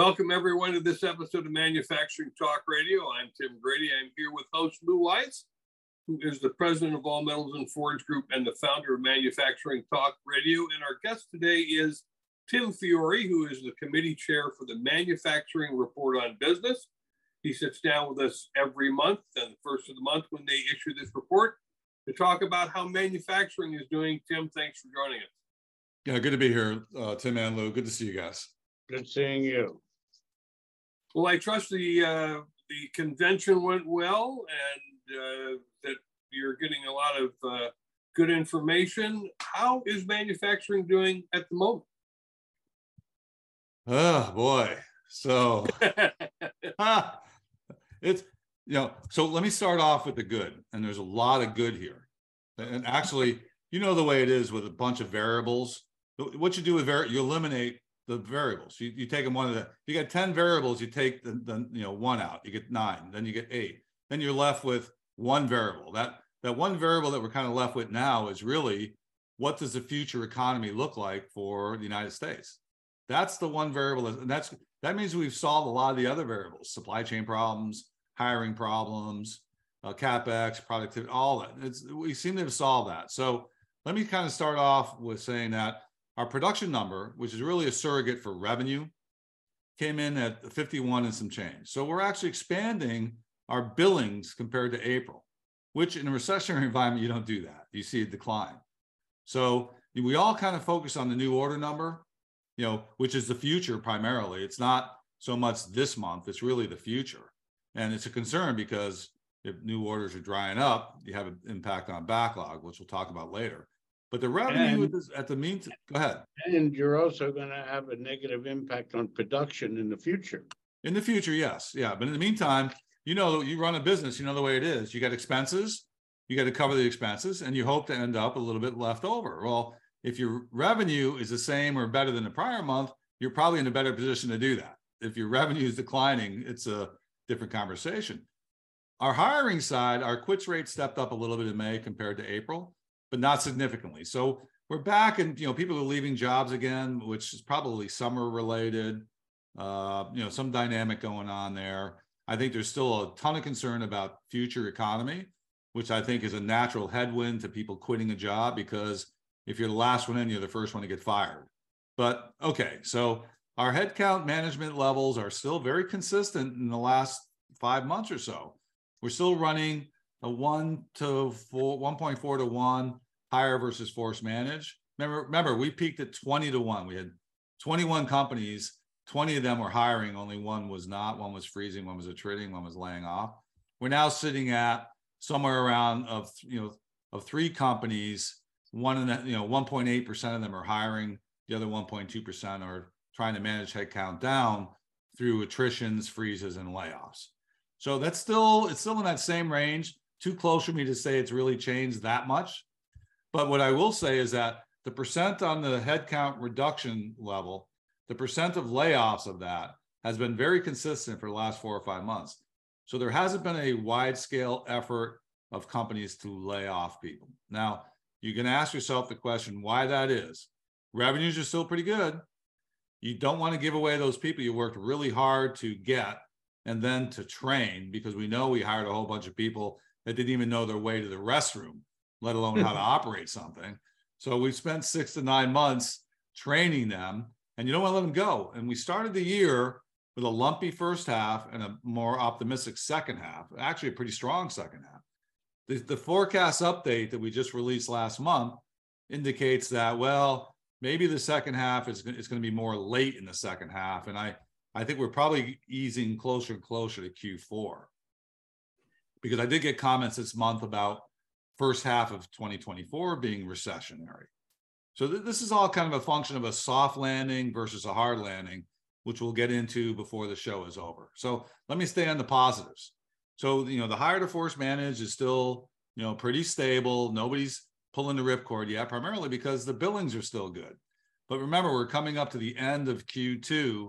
Welcome, everyone, to this episode of Manufacturing Talk Radio. I'm Tim Grady. I'm here with host Lou Weiss, who is the president of All Metals and Forge Group and the founder of Manufacturing Talk Radio. And our guest today is Tim Fiore, who is the committee chair for the Manufacturing Report on Business. He sits down with us every month and the first of the month when they issue this report to talk about how manufacturing is doing. Tim, thanks for joining us. Yeah, good to be here, uh, Tim and Lou. Good to see you guys. Good seeing you. Well, I trust the uh, the convention went well and uh, that you're getting a lot of uh, good information. How is manufacturing doing at the moment? Oh boy, so it's you know. So let me start off with the good, and there's a lot of good here. And actually, you know the way it is with a bunch of variables. What you do with var- you eliminate the variables. You, you take them one of the. You got ten variables. You take the, the you know one out. You get nine. Then you get eight. Then you're left with one variable. That that one variable that we're kind of left with now is really what does the future economy look like for the United States? That's the one variable, and that's that means we've solved a lot of the other variables: supply chain problems, hiring problems, uh, capex, productivity, all that. It's, we seem to have solved that. So let me kind of start off with saying that our production number, which is really a surrogate for revenue, came in at 51 and some change. So we're actually expanding our billings compared to April, which in a recessionary environment, you don't do that. You see a decline. So we all kind of focus on the new order number you know, which is the future primarily. It's not so much this month, it's really the future. And it's a concern because if new orders are drying up, you have an impact on backlog, which we'll talk about later. But the revenue and, at the meantime, go ahead. And you're also going to have a negative impact on production in the future. In the future, yes. Yeah. But in the meantime, you know, you run a business, you know the way it is. You got expenses, you got to cover the expenses, and you hope to end up a little bit left over. Well, if your revenue is the same or better than the prior month, you're probably in a better position to do that. If your revenue is declining, it's a different conversation. Our hiring side, our quits rate stepped up a little bit in May compared to April, but not significantly. So we're back and you know people are leaving jobs again, which is probably summer related. Uh, you know, some dynamic going on there. I think there's still a ton of concern about future economy, which I think is a natural headwind to people quitting a job because if you're the last one in, you're the first one to get fired. But okay, so our headcount management levels are still very consistent in the last five months or so. We're still running a one to four, 1.4 to one hire versus force manage. Remember, remember, we peaked at 20 to one. We had 21 companies, 20 of them were hiring, only one was not. One was freezing, one was attriting, one was laying off. We're now sitting at somewhere around of you know of three companies one and that you know 1.8 percent of them are hiring the other 1.2 percent are trying to manage headcount down through attritions freezes and layoffs so that's still it's still in that same range too close for me to say it's really changed that much but what i will say is that the percent on the headcount reduction level the percent of layoffs of that has been very consistent for the last four or five months so there hasn't been a wide scale effort of companies to lay off people now you can ask yourself the question why that is. Revenues are still pretty good. You don't want to give away those people you worked really hard to get and then to train because we know we hired a whole bunch of people that didn't even know their way to the restroom, let alone how to hmm. operate something. So we spent six to nine months training them and you don't want to let them go. And we started the year with a lumpy first half and a more optimistic second half, actually a pretty strong second half the, the forecast update that we just released last month indicates that, well, maybe the second half is, is going to be more late in the second half. And I, I think we're probably easing closer and closer to Q4 because I did get comments this month about first half of 2024 being recessionary. So th- this is all kind of a function of a soft landing versus a hard landing, which we'll get into before the show is over. So let me stay on the positives. So, you know, the hire to force manage is still, you know, pretty stable. Nobody's pulling the ripcord yet, primarily because the billings are still good. But remember, we're coming up to the end of Q2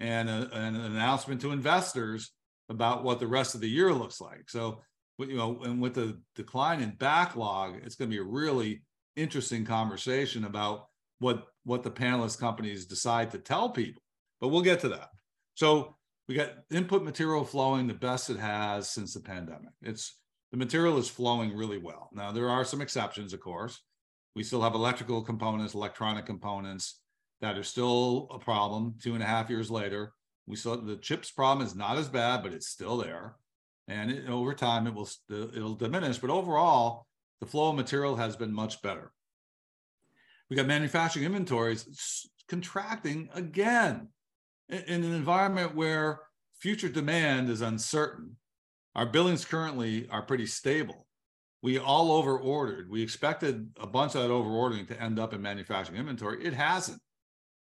and, a, and an announcement to investors about what the rest of the year looks like. So, you know, and with the decline in backlog, it's going to be a really interesting conversation about what what the panelist companies decide to tell people. But we'll get to that. So we got input material flowing the best it has since the pandemic. It's the material is flowing really well. Now there are some exceptions, of course. We still have electrical components, electronic components that are still a problem. Two and a half years later, we saw the chips problem is not as bad, but it's still there, and it, over time it will it'll diminish. But overall, the flow of material has been much better. We got manufacturing inventories contracting again in an environment where future demand is uncertain, our billings currently are pretty stable. We all over ordered. We expected a bunch of that over ordering to end up in manufacturing inventory. It hasn't.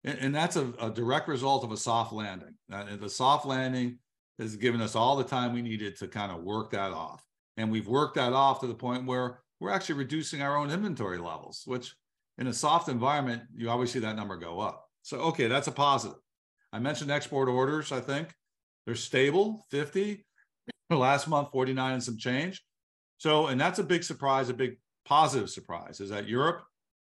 And, and that's a, a, direct result of a soft landing. And the soft landing has given us all the time we needed to kind of work that off. And we've worked that off to the point where we're actually reducing our own inventory levels, which in a soft environment, you always see that number go up. So, okay, that's a positive. I mentioned export orders, I think. They're stable, 50. Last month, 49 and some change. So, and that's a big surprise, a big positive surprise is that Europe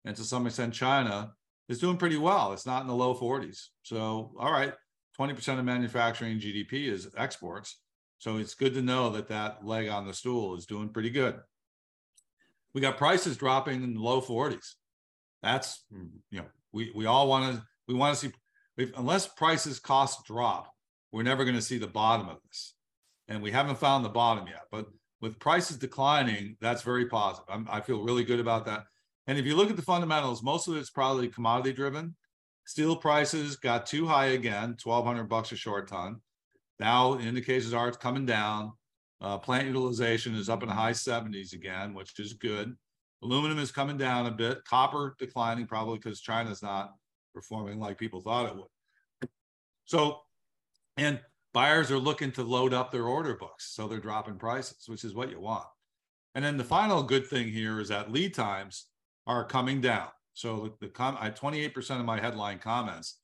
and to some extent China is doing pretty well. It's not in the low 40s. So, all right, 20% of manufacturing GDP is exports. So it's good to know that that leg on the stool is doing pretty good. We got prices dropping in the low 40s. That's, you know, we, we all want to, we want to see if, unless prices costs drop, we're never going to see the bottom of this. And we haven't found the bottom yet. But with prices declining, that's very positive. I'm, I feel really good about that. And if you look at the fundamentals, most of it's probably commodity driven. Steel prices got too high again, 1200 bucks a short ton. Now indications are it's coming down. Uh, plant utilization is up in the high 70s again, which is good. Aluminum is coming down a bit. Copper declining probably because China's not performing like people thought it would. So, and buyers are looking to load up their order books. So they're dropping prices, which is what you want. And then the final good thing here is that lead times are coming down. So the, com- I 28% of my headline comments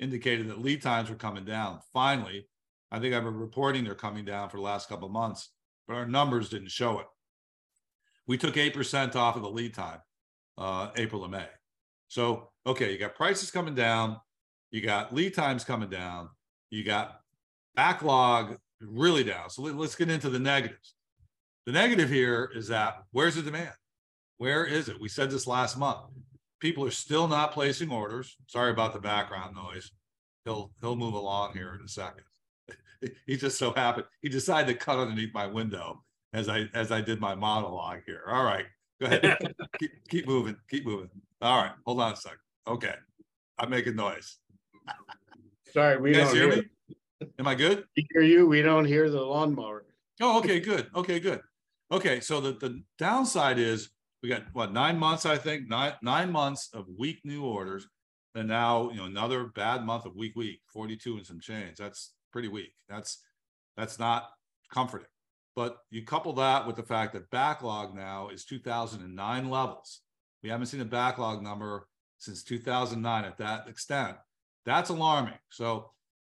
indicated that lead times were coming down. Finally, I think I've been reporting they're coming down for the last couple of months, but our numbers didn't show it. We took 8% off of the lead time, uh, April to May. So, okay, you got prices coming down, you got lead times coming down, you got backlog really down. So let, us get into the negatives. The negative here is that where's the demand? Where is it? We said this last month. People are still not placing orders. Sorry about the background noise. He'll he'll move along here in a second. he just so happened he decided to cut underneath my window as I as I did my monologue here. All right, go ahead. keep keep moving. Keep moving. All right, hold on a second. Okay, I'm making noise. Sorry, we don't hear, hear me. Am I good? We hear you. We don't hear the lawnmower. Oh, okay, good. Okay, good. Okay, so the, the downside is we got what nine months, I think, nine nine months of weak new orders, and now you know another bad month of weak week, 42 and some change. That's pretty weak. That's that's not comforting. But you couple that with the fact that backlog now is 2009 levels. We haven't seen a backlog number since 2009 at that extent. That's alarming. So,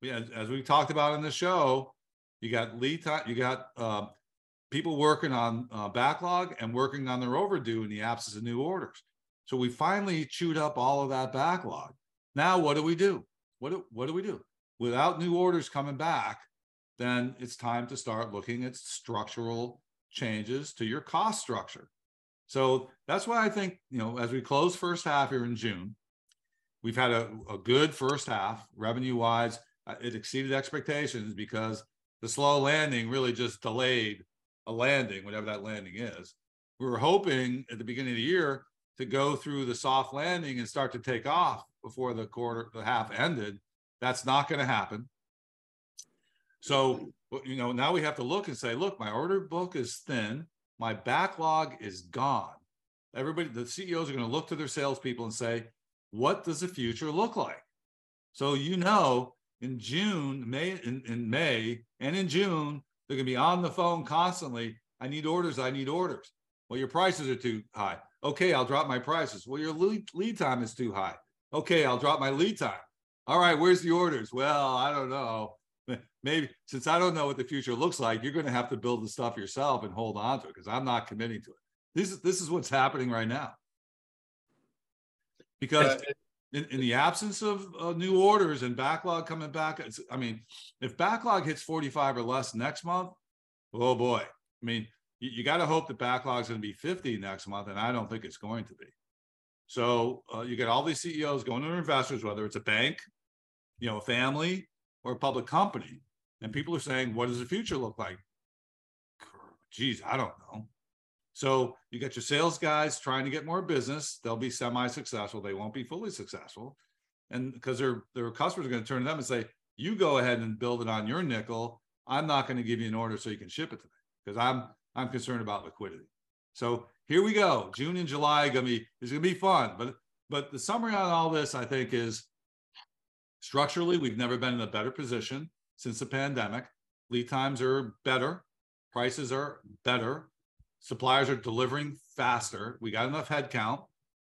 as we talked about in the show, you got lead time, you got uh, people working on uh, backlog and working on their overdue in the absence of new orders. So we finally chewed up all of that backlog. Now, what do we do? What do, what do we do? Without new orders coming back, then it's time to start looking at structural changes to your cost structure. So that's why I think, you know, as we close first half here in June, we've had a, a good first half revenue wise. Uh, it exceeded expectations because the slow landing really just delayed a landing, whatever that landing is. We were hoping at the beginning of the year to go through the soft landing and start to take off before the quarter, the half ended. That's not going to happen. So, you know, now we have to look and say, look, my order book is thin my backlog is gone. Everybody, the CEOs are going to look to their salespeople and say, what does the future look like? So you know, in June, May, in, in May, and in June, they're going to be on the phone constantly. I need orders. I need orders. Well, your prices are too high. Okay, I'll drop my prices. Well, your lead, time is too high. Okay, I'll drop my lead time. All right, where's the orders? Well, I don't know maybe since I don't know what the future looks like, you're going to have to build the stuff yourself and hold on to it because I'm not committing to it. This is this is what's happening right now. Because in, in the absence of uh, new orders and backlog coming back, I mean, if backlog hits 45 or less next month, oh boy. I mean, you, you got to hope that backlog's going to be 50 next month, and I don't think it's going to be. So uh, you get all these CEOs going to their investors, whether it's a bank, you know, a family, or a public company, and people are saying, "What does the future look like?" Geez, I don't know. So you get your sales guys trying to get more business. They'll be semi-successful. They won't be fully successful, and because their their customers are going to turn to them and say, "You go ahead and build it on your nickel. I'm not going to give you an order so you can ship it to me because I'm I'm concerned about liquidity." So here we go. June and July gonna be is gonna be fun. But but the summary on all this, I think, is structurally we've never been in a better position since the pandemic. Lead times are better, prices are better, suppliers are delivering faster. We got enough headcount,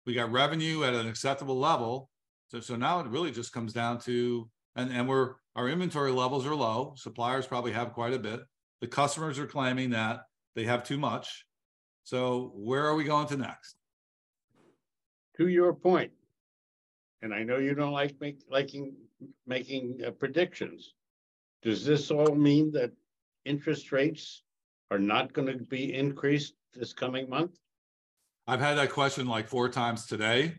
we got revenue at an acceptable level. So so now it really just comes down to and and we're our inventory levels are low. Suppliers probably have quite a bit. The customers are claiming that they have too much so where are we going to next? To your point, and I know you don't like make, liking making uh, predictions. Does this all mean that interest rates are not going to be increased this coming month? I've had that question like four times today.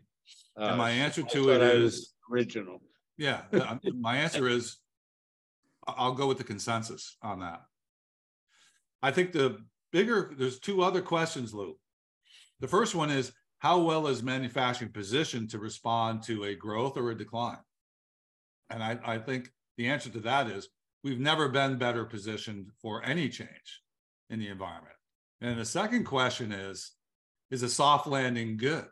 Uh, and my answer to it is original. Yeah, uh, my answer is I'll go with the consensus on that. I think the bigger, there's two other questions, Lou. The first one is how well is manufacturing positioned to respond to a growth or a decline? And I, I think the answer to that is we've never been better positioned for any change in the environment. And the second question is is a soft landing good?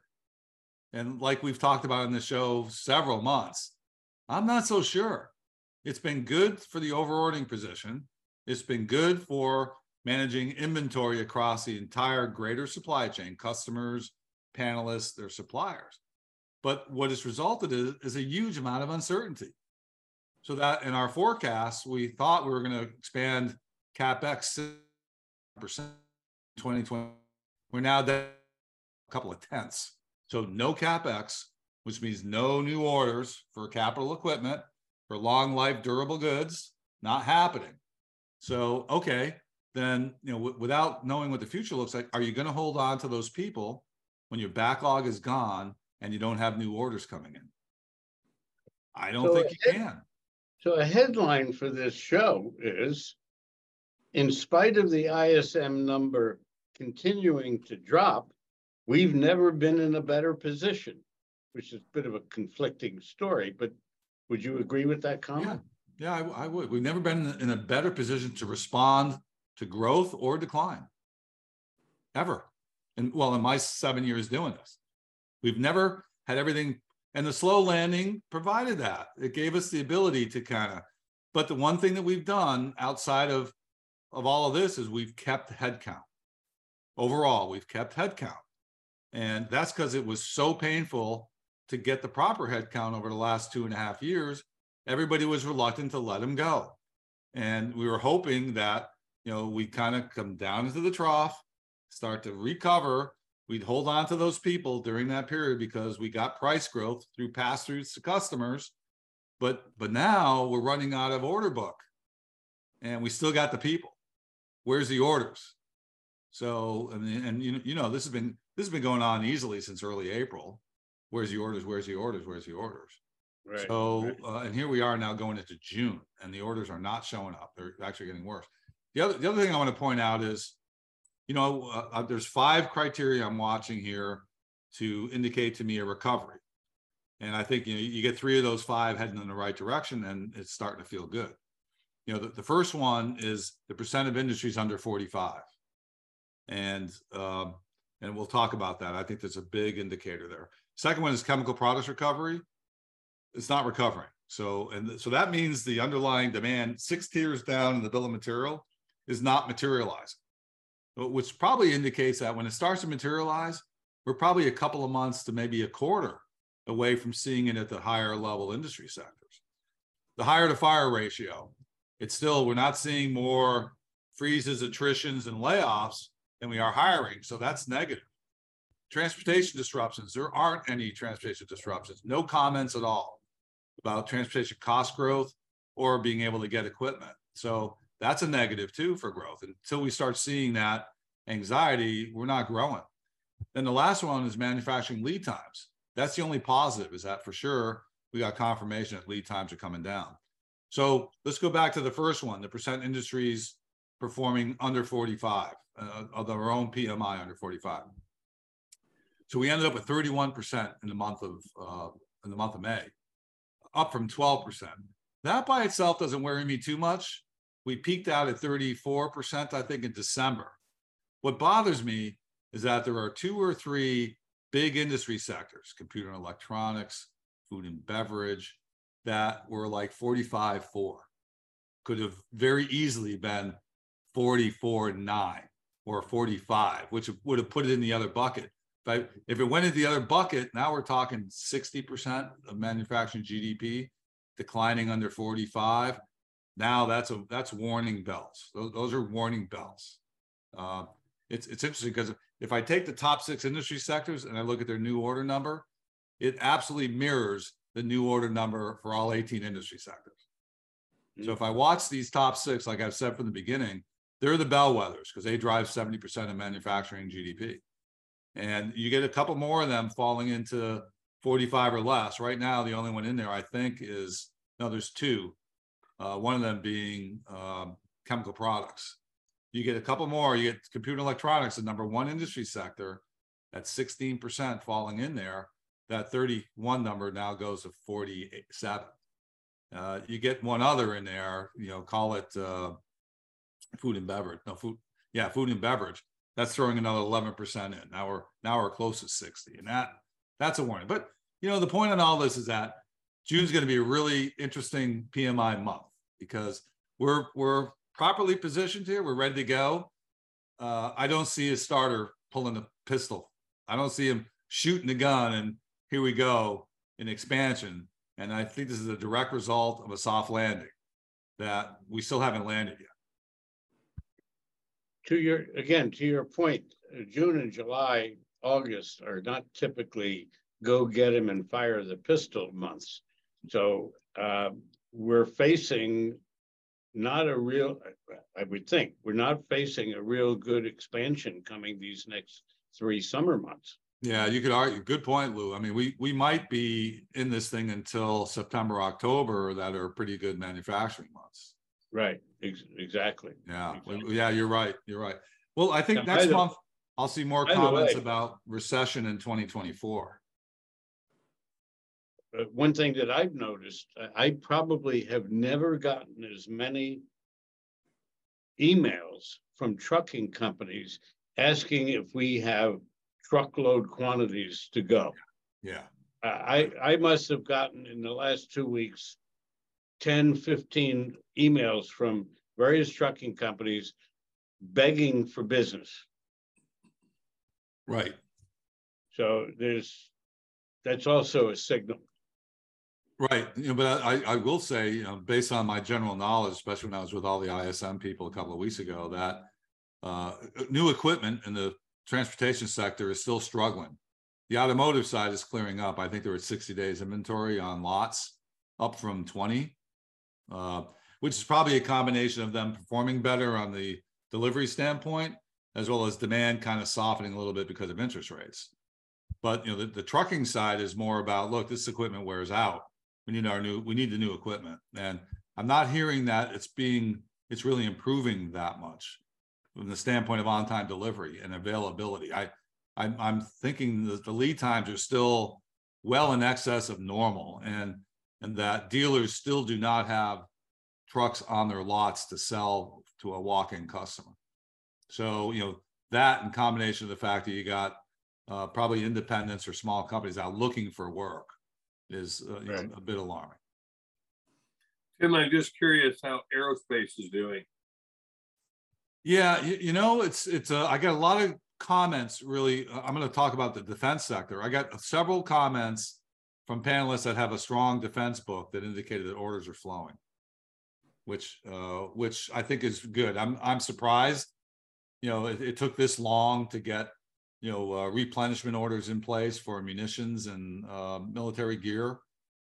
And like we've talked about in the show several months, I'm not so sure. It's been good for the overordering position. It's been good for managing inventory across the entire greater supply chain, customers, panelists, their suppliers. But what has resulted is, is a huge amount of uncertainty. So that in our forecasts, we thought we were going to expand capex percent 2020. We're now down a couple of tenths. So no capex, which means no new orders for capital equipment for long life durable goods, not happening. So okay, then you know w- without knowing what the future looks like are you going to hold on to those people when your backlog is gone and you don't have new orders coming in i don't so think you can so a headline for this show is in spite of the ISM number continuing to drop we've never been in a better position which is a bit of a conflicting story but would you agree with that comment yeah, yeah I, I would we've never been in a better position to respond to growth or decline ever. And well, in my seven years doing this, we've never had everything. And the slow landing provided that. It gave us the ability to kind of, but the one thing that we've done outside of, of all of this is we've kept headcount. Overall, we've kept headcount. And that's because it was so painful to get the proper headcount over the last two and a half years. Everybody was reluctant to let them go. And we were hoping that you know, we kind of come down into the trough, start to recover. We'd hold on to those people during that period because we got price growth through pass throughs to customers. But but now we're running out of order book and we still got the people. Where's the orders? So and, and you know, you know, this has been this has been going on easily since early April. Where's the orders? Where's the orders? Where's the orders? Right, so right. Uh, and here we are now going into June, and the orders are not showing up. They're actually getting worse. The other, the other thing I want to point out is, you know, uh, uh, there's five criteria I'm watching here to indicate to me a recovery. And I think you know you get three of those five heading in the right direction, and it's starting to feel good. You know, the, the first one is the percent of industries under 45, and um, and we'll talk about that. I think there's a big indicator there. Second one is chemical products recovery. It's not recovering. So and so that means the underlying demand six tiers down in the bill of material is not materializing, which probably indicates that when it starts to materialize, we're probably a couple of months to maybe a quarter away from seeing it at the higher level industry sectors. The higher to fire ratio, it's still, we're not seeing more freezes, attritions, and layoffs than we are hiring. So that's negative. transportation disruptions, there aren't any transportation disruptions, no comments at all about transportation cost growth or being able to get equipment. So that's a negative too for growth. And Until we start seeing that anxiety, we're not growing. Then the last one is manufacturing lead times. That's the only positive is that for sure we got confirmation that lead times are coming down. So let's go back to the first one, the percent industries performing under 45 uh, of their own PMI under 45. So we ended up with 31% in the month of uh, in the month of May, up from 12%. That by itself doesn't worry me too much. We peaked out at 34%, I think, in December. What bothers me is that there are two or three big industry sectors, computer and electronics, food and beverage, that were like 45 4. Could have very easily been 44 9 or 45, which would have put it in the other bucket. But if it went into the other bucket, now we're talking 60% of manufacturing GDP declining under 45. Now that's a that's warning bells. Those, those are warning bells. Uh, it's it's interesting because if I take the top six industry sectors and I look at their new order number, it absolutely mirrors the new order number for all 18 industry sectors. Mm-hmm. So if I watch these top six, like I've said from the beginning, they're the bellwethers because they drive 70% of manufacturing GDP and you get a couple more of them falling into 45 or less. Right now, the only one in there, I think, is no, there's two. Uh, one of them being um, chemical products. You get a couple more. You get computer electronics, the number one industry sector, at 16% falling in there. That 31 number now goes to 47. Uh, you get one other in there, you know, call it uh, food and beverage. No, food, yeah, food and beverage that's throwing another 11% in. Now we're now we're close to 60. And that that's a warning. But you know, the point on all this is that June's going to be a really interesting PMI month because we're we're properly positioned here. We're ready to go. Uh, I don't see a starter pulling a pistol. I don't see him shooting the gun and here we go in expansion. And I think this is a direct result of a soft landing that we still haven't landed yet to your, again, to your point, June and July, August are not typically go get him and fire the pistol months. So uh, we're facing not a real, I would think, we're not facing a real good expansion coming these next three summer months. Yeah, you could argue. Good point, Lou. I mean, we we might be in this thing until September, October that are pretty good manufacturing months. Right, ex- exactly. Yeah, Exactly. yeah, you're right. You're right. Well, I think Now, next by the- month I'll see more comments way- about recession in 2024. Uh, one thing that I've noticed, I probably have never gotten as many emails from trucking companies asking if we have truckload quantities to go. Yeah, I, I must have gotten in the last two weeks 10, 15 emails from various trucking companies begging for business. right. So there's, that's also a signal. Right. You know, but I, I will say, you know, based on my general knowledge, especially when I was with all the ISM people a couple of weeks ago, that uh, new equipment in the transportation sector is still struggling. The automotive side is clearing up. I think there were 60 days inventory on lots, up from 20, uh, which is probably a combination of them performing better on the delivery standpoint, as well as demand kind of softening a little bit because of interest rates. But you know, the, the trucking side is more about look, this equipment wears out. We need our new, we need the new equipment. And I'm not hearing that it's being, it's really improving that much from the standpoint of on-time delivery and availability. I, I'm, I'm thinking that the lead times are still well in excess of normal and, and that dealers still do not have trucks on their lots to sell to a walk-in customer. So, you know, that in combination of the fact that you got uh, probably independents or small companies out looking for work is uh, you know, Right. a bit alarming. Tim, I'm just curious how aerospace is doing. Yeah, you, you know, it's it's. Uh, I got a lot of comments. Really, uh, I'm going to talk about the defense sector. I got several comments from panelists that have a strong defense book that indicated that orders are flowing, which uh, which I think is good. I'm I'm surprised. You know, it, it took this long to get you know, uh, replenishment orders in place for munitions and uh, military gear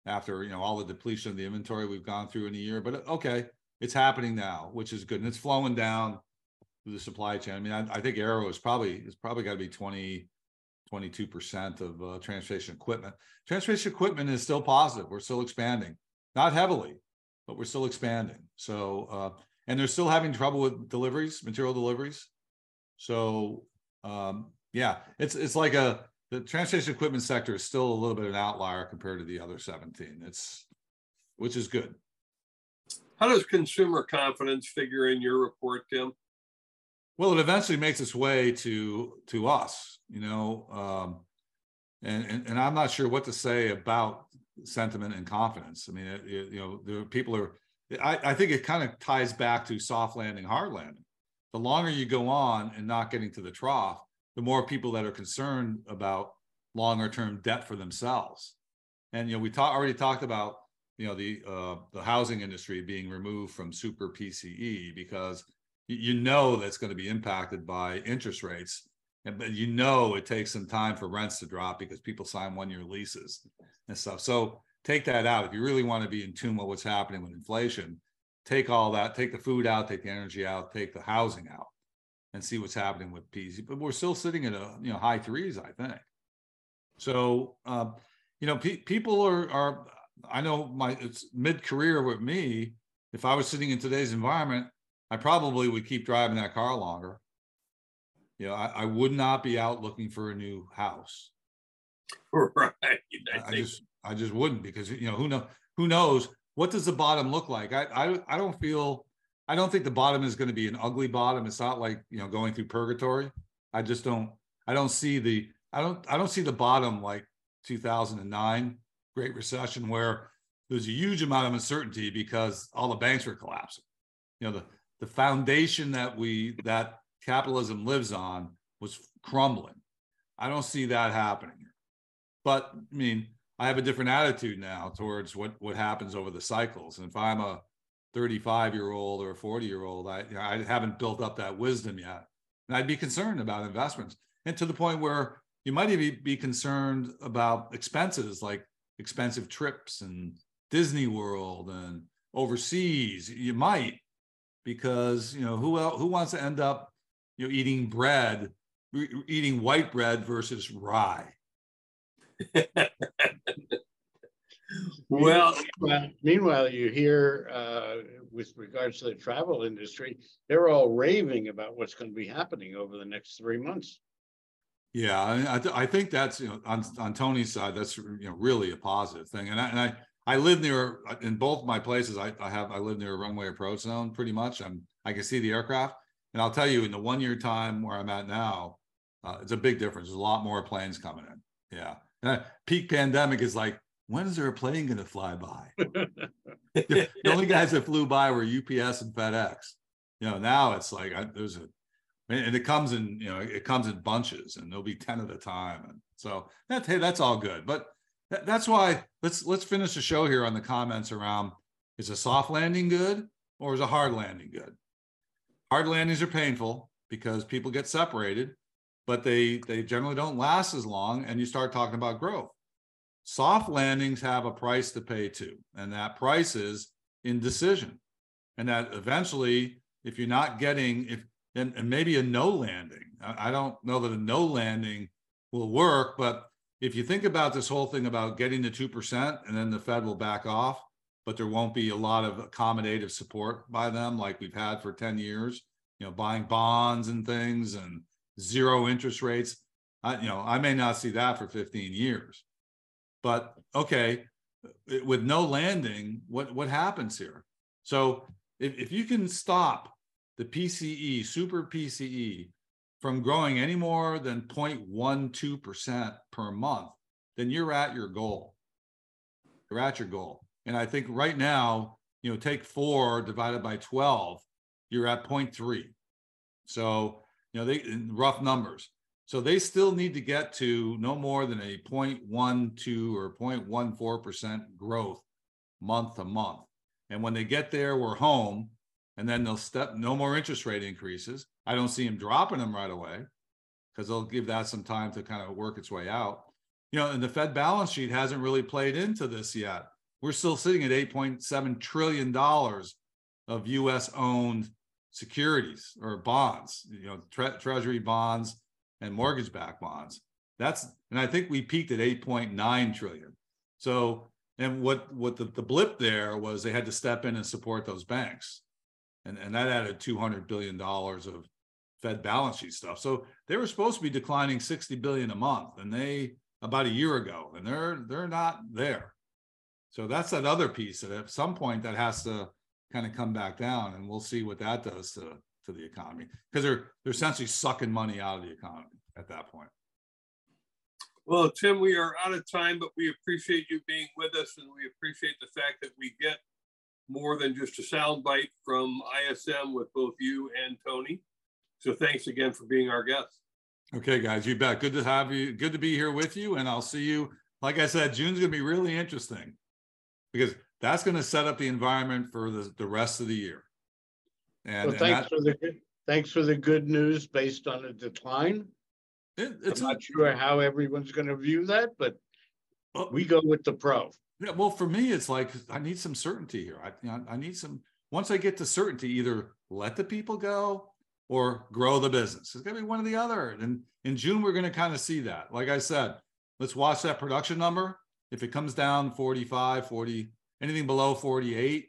after you know all the depletion of the inventory we've gone through in a year. But uh, okay, it's happening now, which is good, and it's flowing down the supply chain. I mean, I, I think Aero is probably is probably got to be 20, 22 percent of uh, transportation equipment. Transportation equipment is still positive. We're still expanding, not heavily, but we're still expanding. So, uh, and they're still having trouble with deliveries, material deliveries. So, um, yeah, it's it's like a the transportation equipment sector is still a little bit an outlier compared to the other 17. It's which is good. How does consumer confidence figure in your report, Tim? Well, it eventually makes its way to to us, you know, um, and, and and I'm not sure what to say about sentiment and confidence. I mean, it, it, you know, the people are. I, I think it kind of ties back to soft landing, hard landing. The longer you go on and not getting to the trough, the more people that are concerned about longer term debt for themselves. And you know, we talk, already talked about you know the uh, the housing industry being removed from super PCE because you know that's going to be impacted by interest rates, but you know it takes some time for rents to drop because people sign one year leases and stuff. So take that out if you really want to be in tune with what's happening with inflation. Take all that, take the food out, take the energy out, take the housing out and see what's happening with PC. But we're still sitting at a you know high threes, I think. So uh, you know, pe- people are are. I know my it's mid career with me. If I was sitting in today's environment, I probably would keep driving that car longer. You know, I, I would not be out looking for a new house. Right. I, I just I just wouldn't because you know who know who knows what does the bottom look like? I I, I don't feel I don't think the bottom is going to be an ugly bottom. It's not like you know going through purgatory. I just don't. I don't see the. I don't. I don't see the bottom like 2009 Great Recession where there's a huge amount of uncertainty because all the banks were collapsing. You know the the foundation that we that capitalism lives on was crumbling. I don't see that happening. But I mean, I have a different attitude now towards what what happens over the cycles. And if I'm a 35 year old or a 40 year old. I, you know, I haven't built up that wisdom yet. And I'd be concerned about investments and to the point where you might even be concerned about expenses like expensive trips and Disney World and overseas. You might because, you know, who else, who wants to end up, you know, eating bread, eating white bread versus rye? Well, Well, meanwhile, you hear, uh, with regards to the travel industry, they're all raving about what's going to be happening over the next three months. Yeah, I, I, th- I think that's you know on on Tony's side that's you know really a positive thing, and I and I, I live near in both my places. I, I have I live near a runway approach zone pretty much. I'm I can see the aircraft, and I'll tell you in the one year time where I'm at now, uh, it's a big difference. There's a lot more planes coming in. Yeah, and peak pandemic is like when is there a plane going to fly by? the only guys that flew by were UPS and FedEx. You know, now it's like I, there's a, and it comes in, you know, it comes in bunches, and there'll be ten at a time, and so that hey, that's all good. But that, that's why let's let's finish the show here on the comments around: is a soft landing good or is a hard landing good? Hard landings are painful because people get separated, but they they generally don't last as long, and you start talking about growth soft landings have a price to pay too, and that price is indecision. And that eventually, if you're not getting, if and, and maybe a no landing, I, I don't know that a no landing will work, but if you think about this whole thing about getting the 2% and then the Fed will back off, but there won't be a lot of accommodative support by them like we've had for 10 years, you know, buying bonds and things and zero interest rates. I, you know, I may not see that for 15 years. But okay, with no landing, what what happens here? So if, if you can stop the PCE, super PCE, from growing any more than 0.12% per month, then you're at your goal. You're at your goal. And I think right now, you know, take four divided by 12, you're at 0.3. So, you know, they rough numbers. So they still need to get to no more than a 0.12 or 0.14% growth month to month. And when they get there, we're home. And then they'll step no more interest rate increases. I don't see him dropping them right away because they'll give that some time to kind of work its way out. You know, and the Fed balance sheet hasn't really played into this yet. We're still sitting at $8.7 trillion of US owned securities or bonds, you know, tre- treasury bonds and mortgage backed bonds. That's, and I think we peaked at 8.9 trillion. So, and what, what the, the blip there was they had to step in and support those banks. And, and that added $200 billion of Fed balance sheet stuff. So they were supposed to be declining 60 billion a month and they about a year ago and they're they're not there. So that's that other piece that at some point that has to kind of come back down and we'll see what that does to to the economy because they're they're essentially sucking money out of the economy at that point. Well, Tim, we are out of time, but we appreciate you being with us and we appreciate the fact that we get more than just a soundbite from ISM with both you and Tony. So thanks again for being our guest. Okay, guys, you bet. Good to have you. Good to be here with you. And I'll see you. Like I said, June's going to be really interesting because that's going to set up the environment for the, the rest of the year. And, well, thanks and that, for the good, thanks for the good news based on a decline. It, it's I'm not a, sure how everyone's going to view that, but well, we go with the pro. Yeah, well, for me, it's like I need some certainty here. I, you know, I need some. Once I get to certainty, either let the people go or grow the business. It's going to be one or the other. And in June, we're going to kind of see that. Like I said, let's watch that production number. If it comes down 45, 40, anything below 48,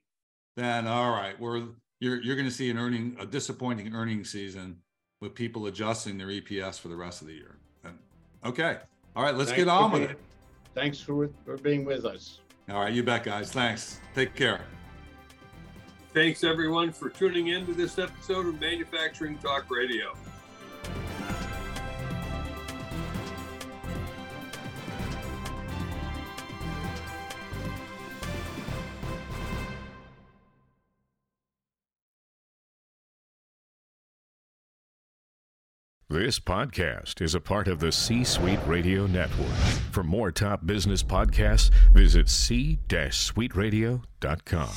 then all right, we're you're you're going to see an earning a disappointing earning season with people adjusting their EPS for the rest of the year. And okay. All right, let's Thanks get on with being, it. Thanks for, for being with us. All right, you bet, guys. Thanks. Take care. Thanks everyone for tuning in to this episode of Manufacturing Talk Radio. This podcast is a part of the C Suite Radio Network. For more top business podcasts, visit c-suiteradio.com.